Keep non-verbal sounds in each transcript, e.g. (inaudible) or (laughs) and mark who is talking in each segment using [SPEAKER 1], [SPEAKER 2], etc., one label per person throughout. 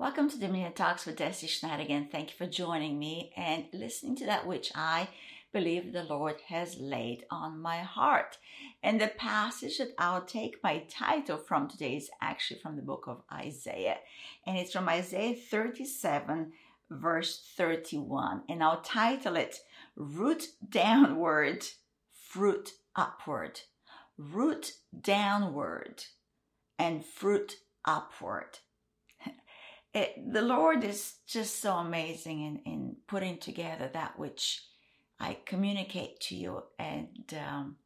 [SPEAKER 1] Welcome to Dominion Talks with Deci Schneider again. Thank you for joining me and listening to that which I believe the Lord has laid on my heart. And the passage that I'll take my title from today is actually from the book of Isaiah. And it's from Isaiah 37, verse 31. And I'll title it Root Downward, Fruit Upward. Root downward and fruit upward it, the Lord is just so amazing in, in putting together that which I communicate to you. And, um,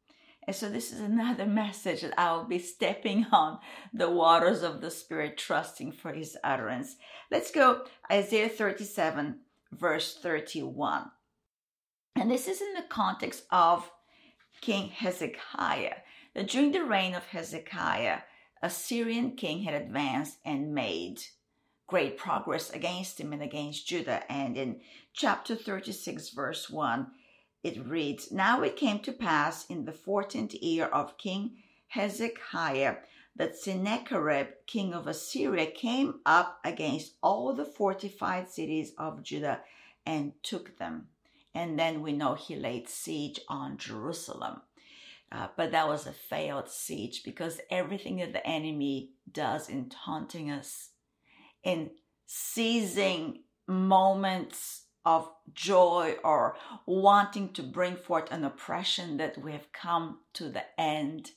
[SPEAKER 1] and so this is another (laughs) message that I'll be stepping on the waters of the Spirit, trusting for his utterance. Let's go Isaiah 37, verse 31. And this is in the context of King Hezekiah. That during the reign of Hezekiah, Assyrian king had advanced and made great progress against him and against Judah. And in chapter 36, verse 1, it reads Now it came to pass in the fourteenth year of King Hezekiah that Sennacherib, king of Assyria, came up against all the fortified cities of Judah and took them. And then we know he laid siege on Jerusalem. Uh, but that was a failed siege because everything that the enemy does in taunting us in seizing moments of joy or wanting to bring forth an oppression that we have come to the end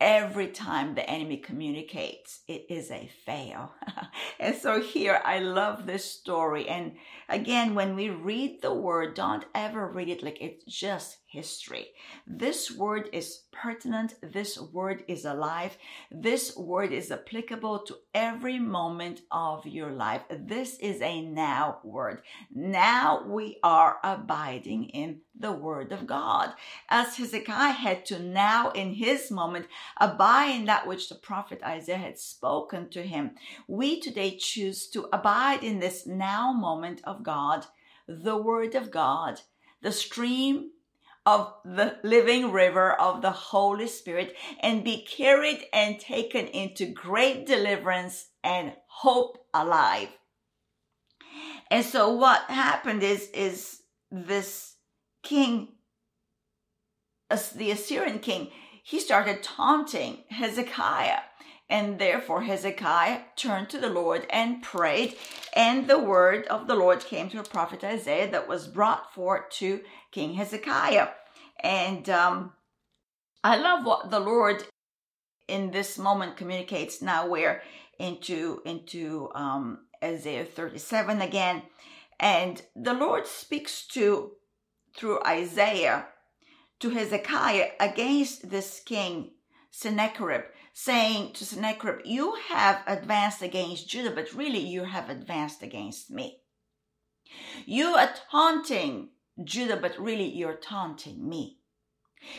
[SPEAKER 1] every time the enemy communicates, it is a fail. (laughs) and so here I love this story. And again, when we read the word, don't ever read it like it's just history. This word is pertinent. This word is alive. This word is applicable to every moment of your life. This is a now word. Now we are abiding in the word of God. As Hezekiah had to now in his moment abide in that which the prophet Isaiah had spoken to him, we today choose to abide in this now moment of God, the word of God, the stream of the living river of the Holy Spirit and be carried and taken into great deliverance and hope alive. And so what happened is, is this king, the Assyrian king, he started taunting Hezekiah. And therefore Hezekiah turned to the Lord and prayed. And the word of the Lord came to a prophet Isaiah that was brought forth to King Hezekiah. And um, I love what the Lord in this moment communicates now. We're into into um, Isaiah 37 again, and the Lord speaks to through Isaiah to Hezekiah against this king Sennacherib, saying to Sennacherib, You have advanced against Judah, but really you have advanced against me. You are taunting Judah, but really you're taunting me.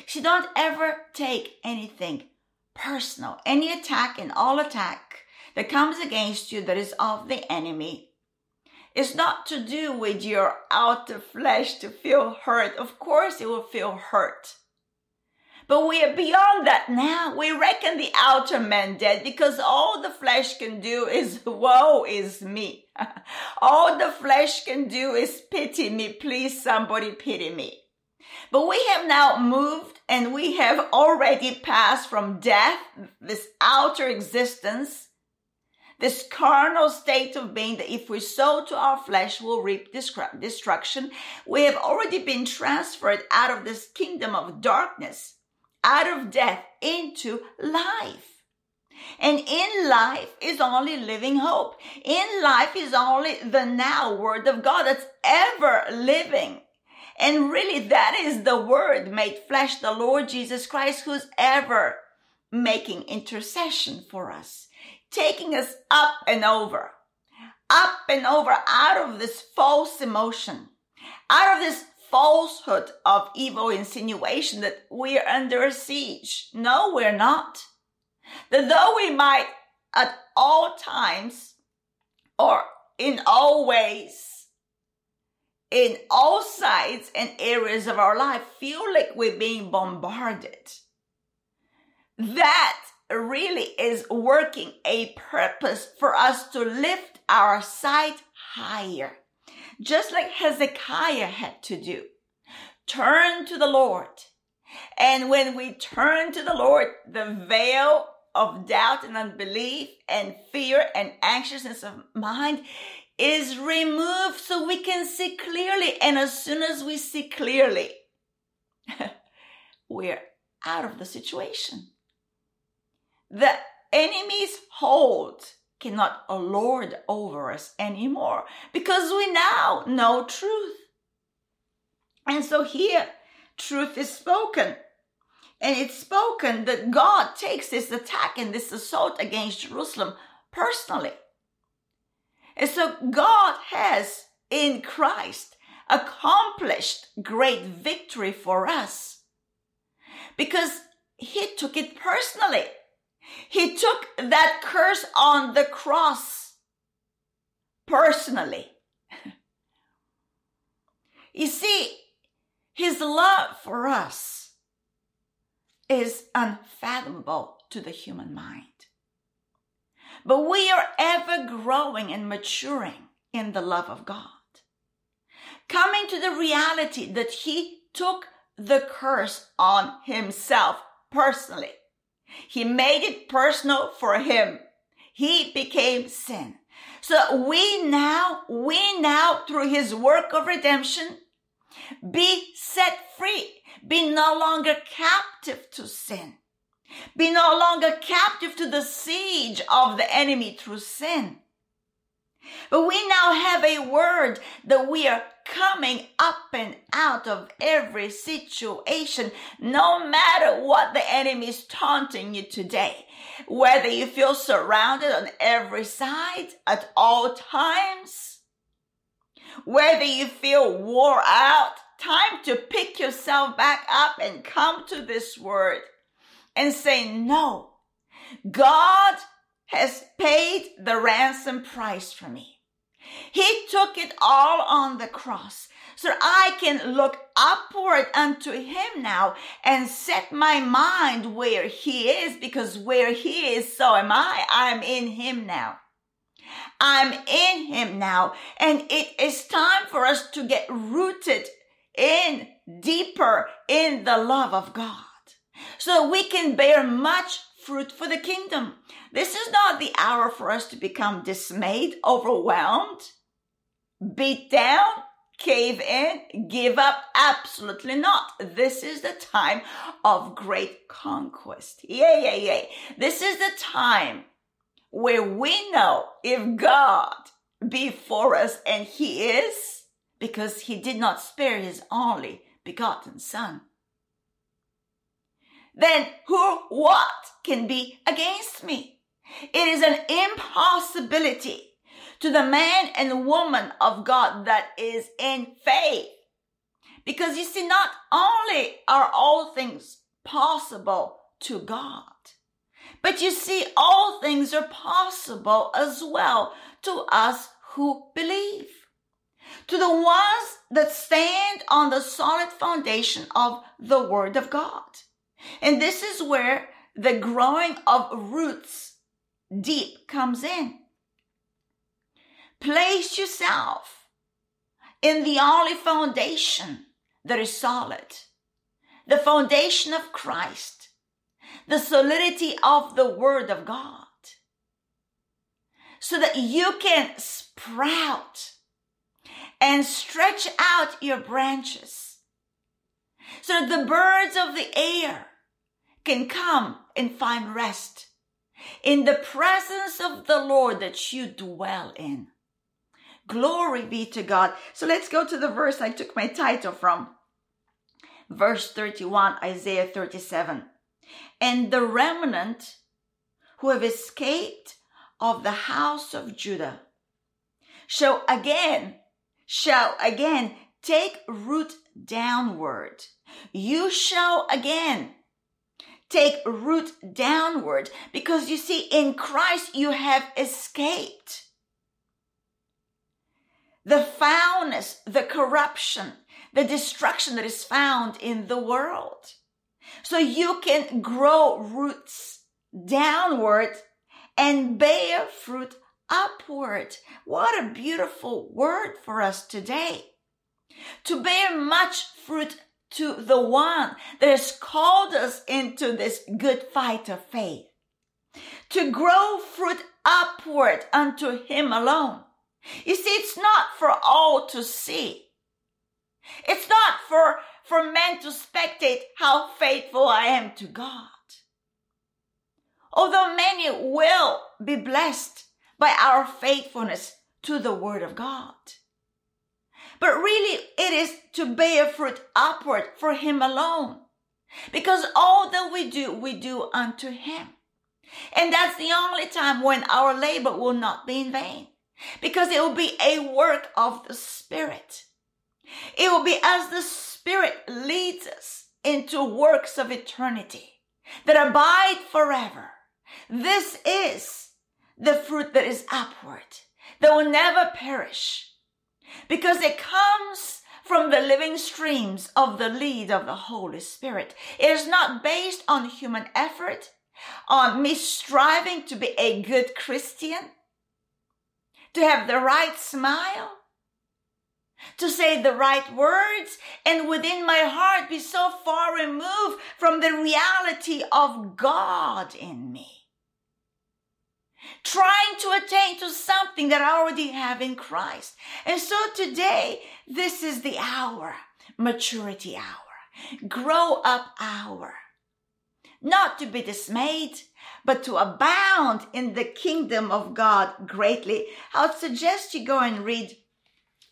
[SPEAKER 1] See, don't ever take anything personal. Any attack and all attack that comes against you that is of the enemy is not to do with your outer flesh to feel hurt. Of course, it will feel hurt. But we are beyond that now. We reckon the outer man dead because all the flesh can do is (laughs) woe is me. (laughs) all the flesh can do is pity me. Please somebody pity me. But we have now moved and we have already passed from death, this outer existence, this carnal state of being that if we sow to our flesh will reap destruction. We have already been transferred out of this kingdom of darkness out of death into life. And in life is only living hope. In life is only the now word of God that's ever living. And really that is the word made flesh, the Lord Jesus Christ, who's ever making intercession for us, taking us up and over, up and over out of this false emotion, out of this falsehood of evil insinuation that we are under siege. No, we're not. That though we might at all times or in all ways, in all sides and areas of our life, feel like we're being bombarded. That really is working a purpose for us to lift our sight higher, just like Hezekiah had to do. Turn to the Lord. And when we turn to the Lord, the veil of doubt and unbelief and fear and anxiousness of mind is removed so we can see clearly. And as soon as we see clearly, (laughs) we're out of the situation. The enemy's hold cannot lord over us anymore because we now know truth. And so here, truth is spoken. And it's spoken that God takes this attack and this assault against Jerusalem personally. And so God has in Christ accomplished great victory for us because he took it personally. He took that curse on the cross personally. (laughs) you see, his love for us is unfathomable to the human mind. But we are ever growing and maturing in the love of God. Coming to the reality that He took the curse on Himself personally. He made it personal for Him. He became sin. So we now, we now, through His work of redemption, be set free, be no longer captive to sin. Be no longer captive to the siege of the enemy through sin. But we now have a word that we are coming up and out of every situation, no matter what the enemy is taunting you today. Whether you feel surrounded on every side at all times, whether you feel wore out, time to pick yourself back up and come to this word and say, no, God has paid the ransom price for me. He took it all on the cross so I can look upward unto him now and set my mind where he is because where he is, so am I. I'm in him now. I'm in him now. And it is time for us to get rooted in deeper in the love of God so we can bear much fruit for the kingdom. This is not the hour for us to become dismayed, overwhelmed, beat down, cave in, give up. Absolutely not. This is the time of great conquest. Yeah, yeah, yeah. This is the time where we know if God be for us and he is because he did not spare his only begotten son then who, what can be against me? It is an impossibility to the man and woman of God that is in faith. Because you see, not only are all things possible to God, but you see, all things are possible as well to us who believe. To the ones that stand on the solid foundation of the Word of God. And this is where the growing of roots deep comes in. Place yourself in the only foundation that is solid, the foundation of Christ, the solidity of the Word of God, so that you can sprout and stretch out your branches, so that the birds of the air can come and find rest in the presence of the Lord that you dwell in. Glory be to God. So let's go to the verse I took my title from. Verse 31, Isaiah 37. And the remnant who have escaped of the house of Judah shall again, shall again take root downward. You shall again take root downward because you see, in Christ you have escaped the foulness, the corruption, the destruction that is found in the world. So you can grow roots downward and bear fruit upward. What a beautiful word for us today. To bear much fruit to the one that has called us into this good fight of faith. To grow fruit upward unto him alone. You see, it's not for all to see. It's not for, for men to spectate how faithful I am to God. Although many will be blessed by our faithfulness to the word of God. But really, it is to bear fruit upward for him alone. Because all that we do, we do unto him. And that's the only time when our labor will not be in vain. Because it will be a work of the Spirit. It will be as the Spirit leads us into works of eternity that abide forever. This is the fruit that is upward, that will never perish, because it comes from the living streams of the lead of the Holy Spirit. It is not based on human effort, on me striving to be a good Christian, to have the right smile, to say the right words, and within my heart be so far removed from the reality of God in me trying to attain to something that I already have in Christ. And so today, this is the hour, maturity hour, grow up hour. Not to be dismayed, but to abound in the kingdom of God greatly. I would suggest you go and read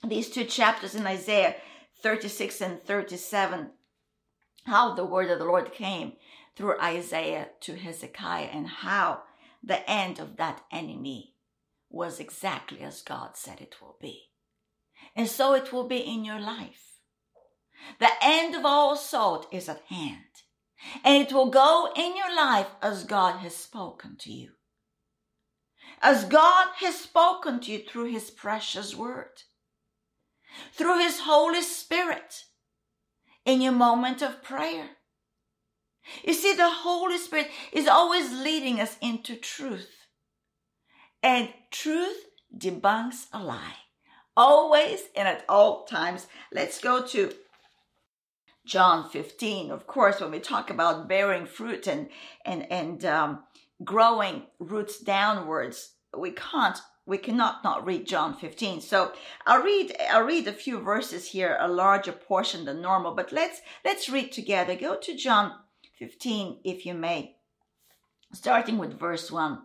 [SPEAKER 1] these two chapters in Isaiah 36 and 37, how the word of the Lord came through Isaiah to Hezekiah and how the end of that enemy was exactly as God said it will be. And so it will be in your life. The end of all salt is at hand, and it will go in your life as God has spoken to you. As God has spoken to you through His precious word, through His Holy Spirit, in your moment of prayer you see, the Holy Spirit is always leading us into truth. And truth debunks a lie. Always and at all times. Let's go to John 15. Of course, when we talk about bearing fruit and, and, and um, growing roots downwards, we can't we cannot not read John 15. So I'll read I'll read a few verses here, a larger portion than normal, but let's let's read together. Go to John 15, if you may. Starting with verse 1.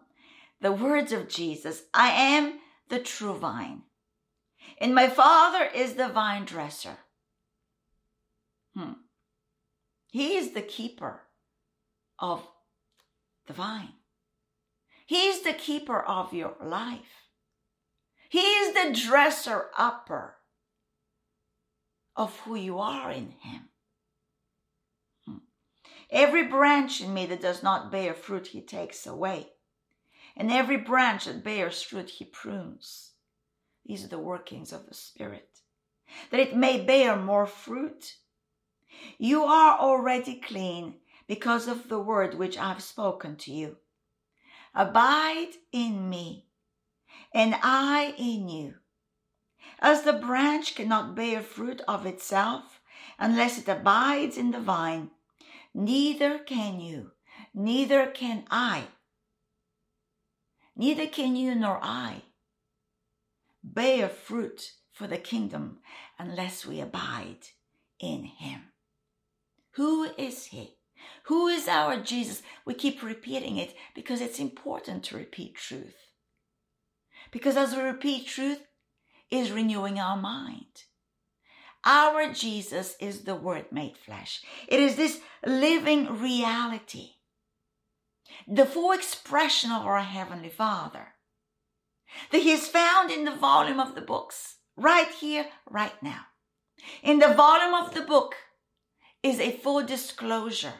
[SPEAKER 1] The words of Jesus I am the true vine, and my Father is the vine dresser. Hmm. He is the keeper of the vine. He is the keeper of your life. He is the dresser upper of who you are in Him. Every branch in me that does not bear fruit, he takes away. And every branch that bears fruit, he prunes. These are the workings of the Spirit, that it may bear more fruit. You are already clean because of the word which I've spoken to you. Abide in me, and I in you. As the branch cannot bear fruit of itself unless it abides in the vine, Neither can you, neither can I, neither can you nor I bear fruit for the kingdom unless we abide in Him. Who is He? Who is our Jesus? We keep repeating it because it's important to repeat truth. Because as we repeat truth, is renewing our mind. Our Jesus is the Word made flesh. It is this living reality, the full expression of our Heavenly Father, that He is found in the volume of the books, right here, right now. In the volume of the book is a full disclosure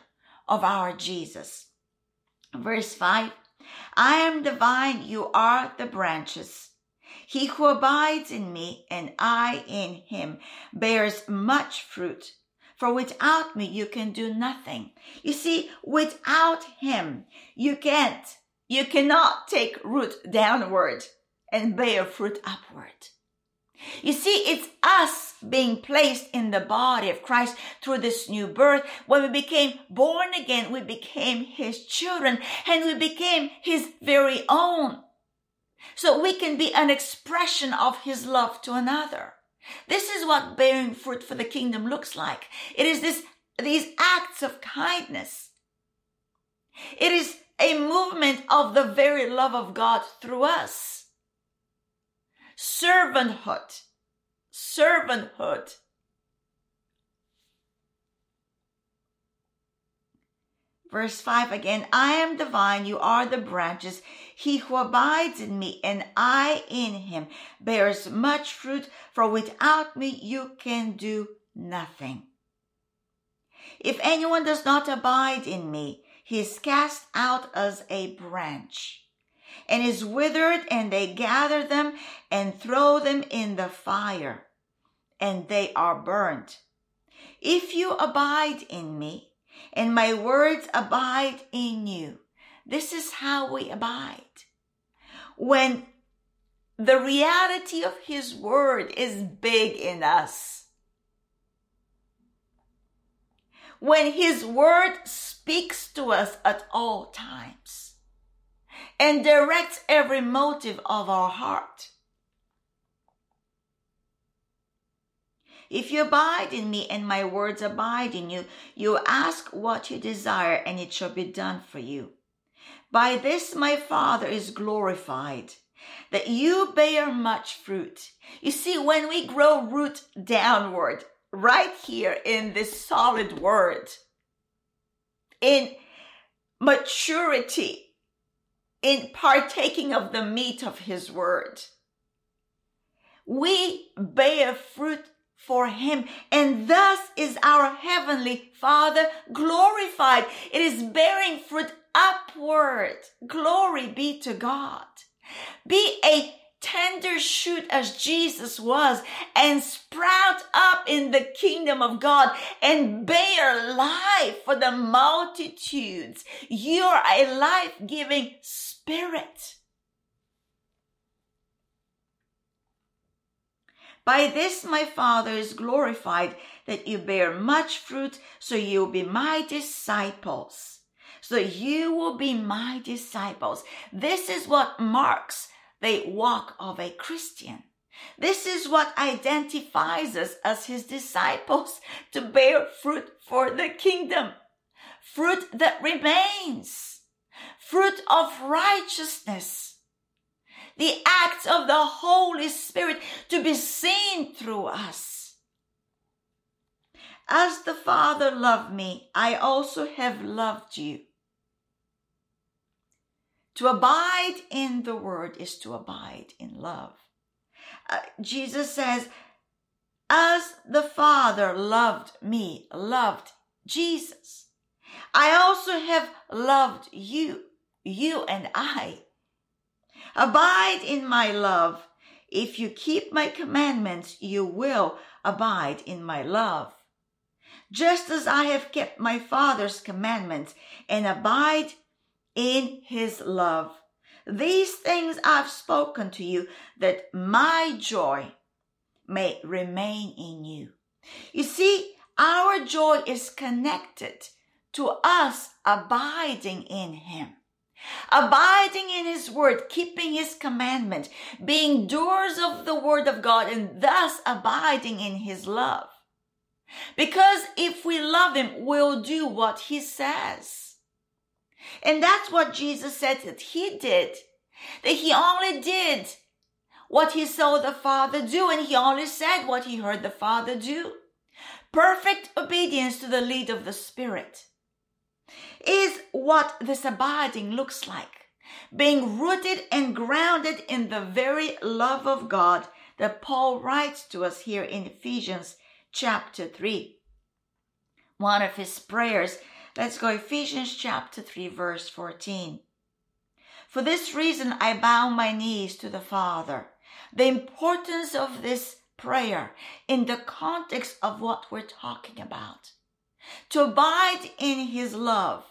[SPEAKER 1] of our Jesus. Verse 5 I am the vine, you are the branches. He who abides in me and I in him bears much fruit, for without me you can do nothing. You see, without him, you can't, you cannot take root downward and bear fruit upward. You see, it's us being placed in the body of Christ through this new birth. When we became born again, we became His children and we became His very own. So we can be an expression of His love to another. This is what bearing fruit for the kingdom looks like. It is this, these acts of kindness. It is a movement of the very love of God through us servanthood. Servanthood. Verse 5 again, I am the vine, you are the branches. He who abides in me and I in him bears much fruit, for without me you can do nothing. If anyone does not abide in me, he is cast out as a branch and is withered, and they gather them and throw them in the fire, and they are burnt. If you abide in me, and my words abide in you, this is how we abide. When the reality of his word is big in us. When his word speaks to us at all times and directs every motive of our heart. If you abide in me and my words abide in you, you ask what you desire and it shall be done for you. By this my Father is glorified, that you bear much fruit. You see, when we grow root downward, right here in this solid word, in maturity, in partaking of the meat of his word. We bear fruit for him and thus is our heavenly father glorified. It is bearing fruit upward. Glory be to God. Be a tender shoot as Jesus was and sprout up in the kingdom of God and bear life for the multitudes. You're a life giving spirit. By this my Father is glorified that you bear much fruit, so you will be my disciples. So you will be my disciples. This is what marks the walk of a Christian. This is what identifies us as his disciples to bear fruit for the kingdom. Fruit that remains. Fruit of righteousness. The acts of the Holy Spirit to be seen through us. As the Father loved me, I also have loved you. To abide in the word is to abide in love. Uh, Jesus says, as the Father loved me, loved Jesus, I also have loved you, you and I. Abide in my love. If you keep my commandments, you will abide in my love. Just as I have kept my Father's commandments and abide in his love. These things I've spoken to you that my joy may remain in you. You see, our joy is connected to us abiding in him. Abiding in his word, keeping his commandment, being doers of the word of God, and thus abiding in his love. Because if we love him, we'll do what he says. And that's what Jesus said that he did. That he only did what he saw the Father do, and he only said what he heard the Father do. Perfect obedience to the lead of the Spirit is what this abiding looks like. Being rooted and grounded in the very love of God that Paul writes to us here in Ephesians chapter 3. One of his prayers Let's go Ephesians chapter 3 verse 14. For this reason I bow my knees to the Father. The importance of this prayer in the context of what we're talking about. To abide in his love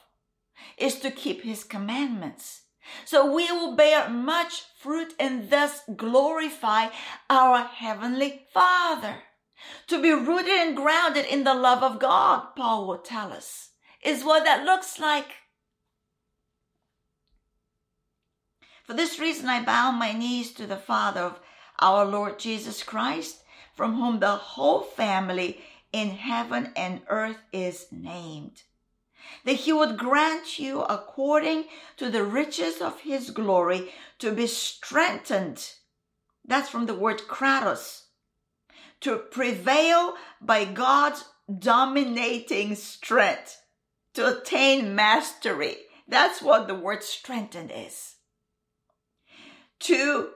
[SPEAKER 1] is to keep his commandments. So we will bear much fruit and thus glorify our heavenly Father. To be rooted and grounded in the love of God, Paul will tell us, is what that looks like. For this reason, I bow my knees to the Father of our Lord Jesus Christ, from whom the whole family in heaven and earth is named. That he would grant you, according to the riches of his glory, to be strengthened. That's from the word kratos. To prevail by God's dominating strength. To attain mastery. That's what the word strengthened is to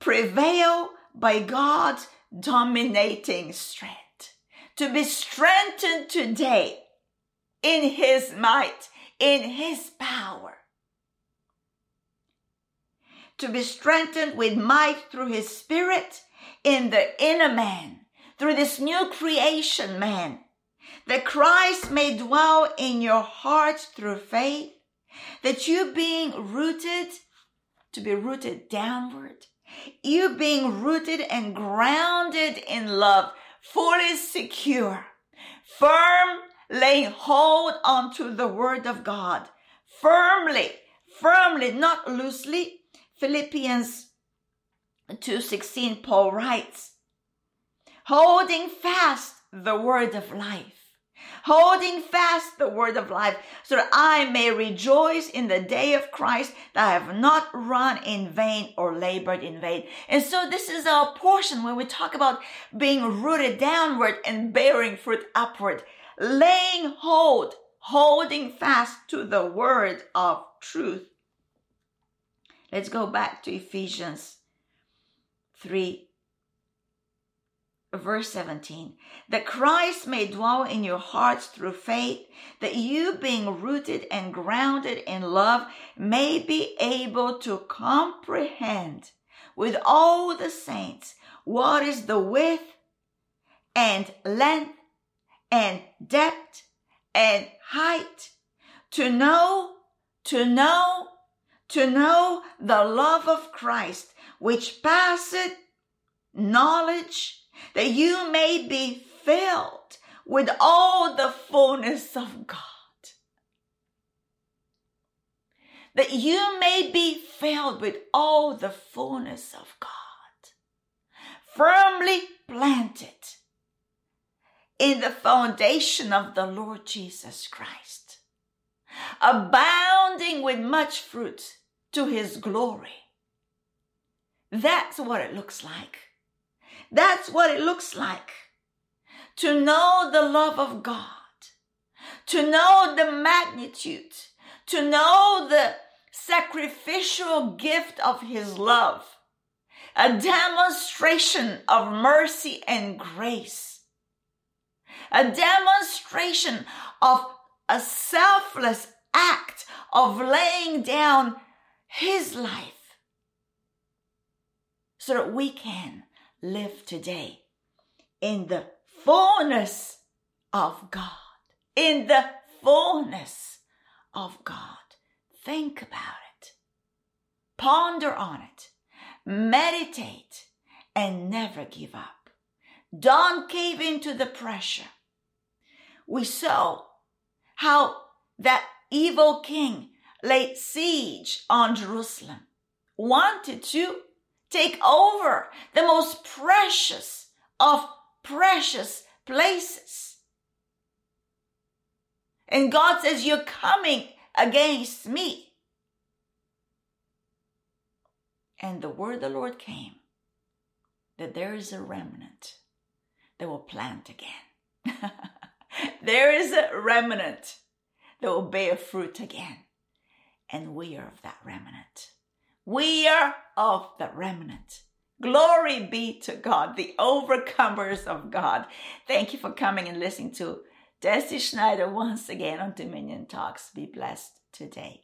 [SPEAKER 1] prevail by God's dominating strength, to be strengthened today in His might, in His power, to be strengthened with might through His Spirit in the inner man, through this new creation man, that Christ may dwell in your hearts through faith, that you being rooted to be rooted downward. You being rooted and grounded in love, fully secure, firm, laying hold onto the word of God, firmly, firmly, not loosely. Philippians 2:16 Paul writes, holding fast the word of life holding fast the word of life, so that I may rejoice in the day of Christ that I have not run in vain or labored in vain. And so this is our portion when we talk about being rooted downward and bearing fruit upward, laying hold, holding fast to the word of truth. Let's go back to Ephesians 3 verse 17, that Christ may dwell in your hearts through faith, that you being rooted and grounded in love may be able to comprehend with all the saints what is the width and length and depth and height to know, to know, to know the love of Christ, which passeth knowledge that you may be filled with all the fullness of God. That you may be filled with all the fullness of God. Firmly planted in the foundation of the Lord Jesus Christ. Abounding with much fruit to his glory. That's what it looks like that's what it looks like. To know the love of God, to know the magnitude, to know the sacrificial gift of His love, a demonstration of mercy and grace, a demonstration of a selfless act of laying down His life so that we can live today in the fullness of God. In the fullness of God. Think about it. Ponder on it. Meditate and never give up. Don't cave into the pressure. We saw how that evil king laid siege on Jerusalem, wanted to take over the most precious of precious places. And God says, You're coming against me. And the word of the Lord came that there is a remnant that will plant again. (laughs) there is a remnant that will bear fruit again. And we are of that remnant. We are of the remnant. Glory be to God, the overcomers of God. Thank you for coming and listening to Deci Schneider once again on Dominion Talks. Be blessed today.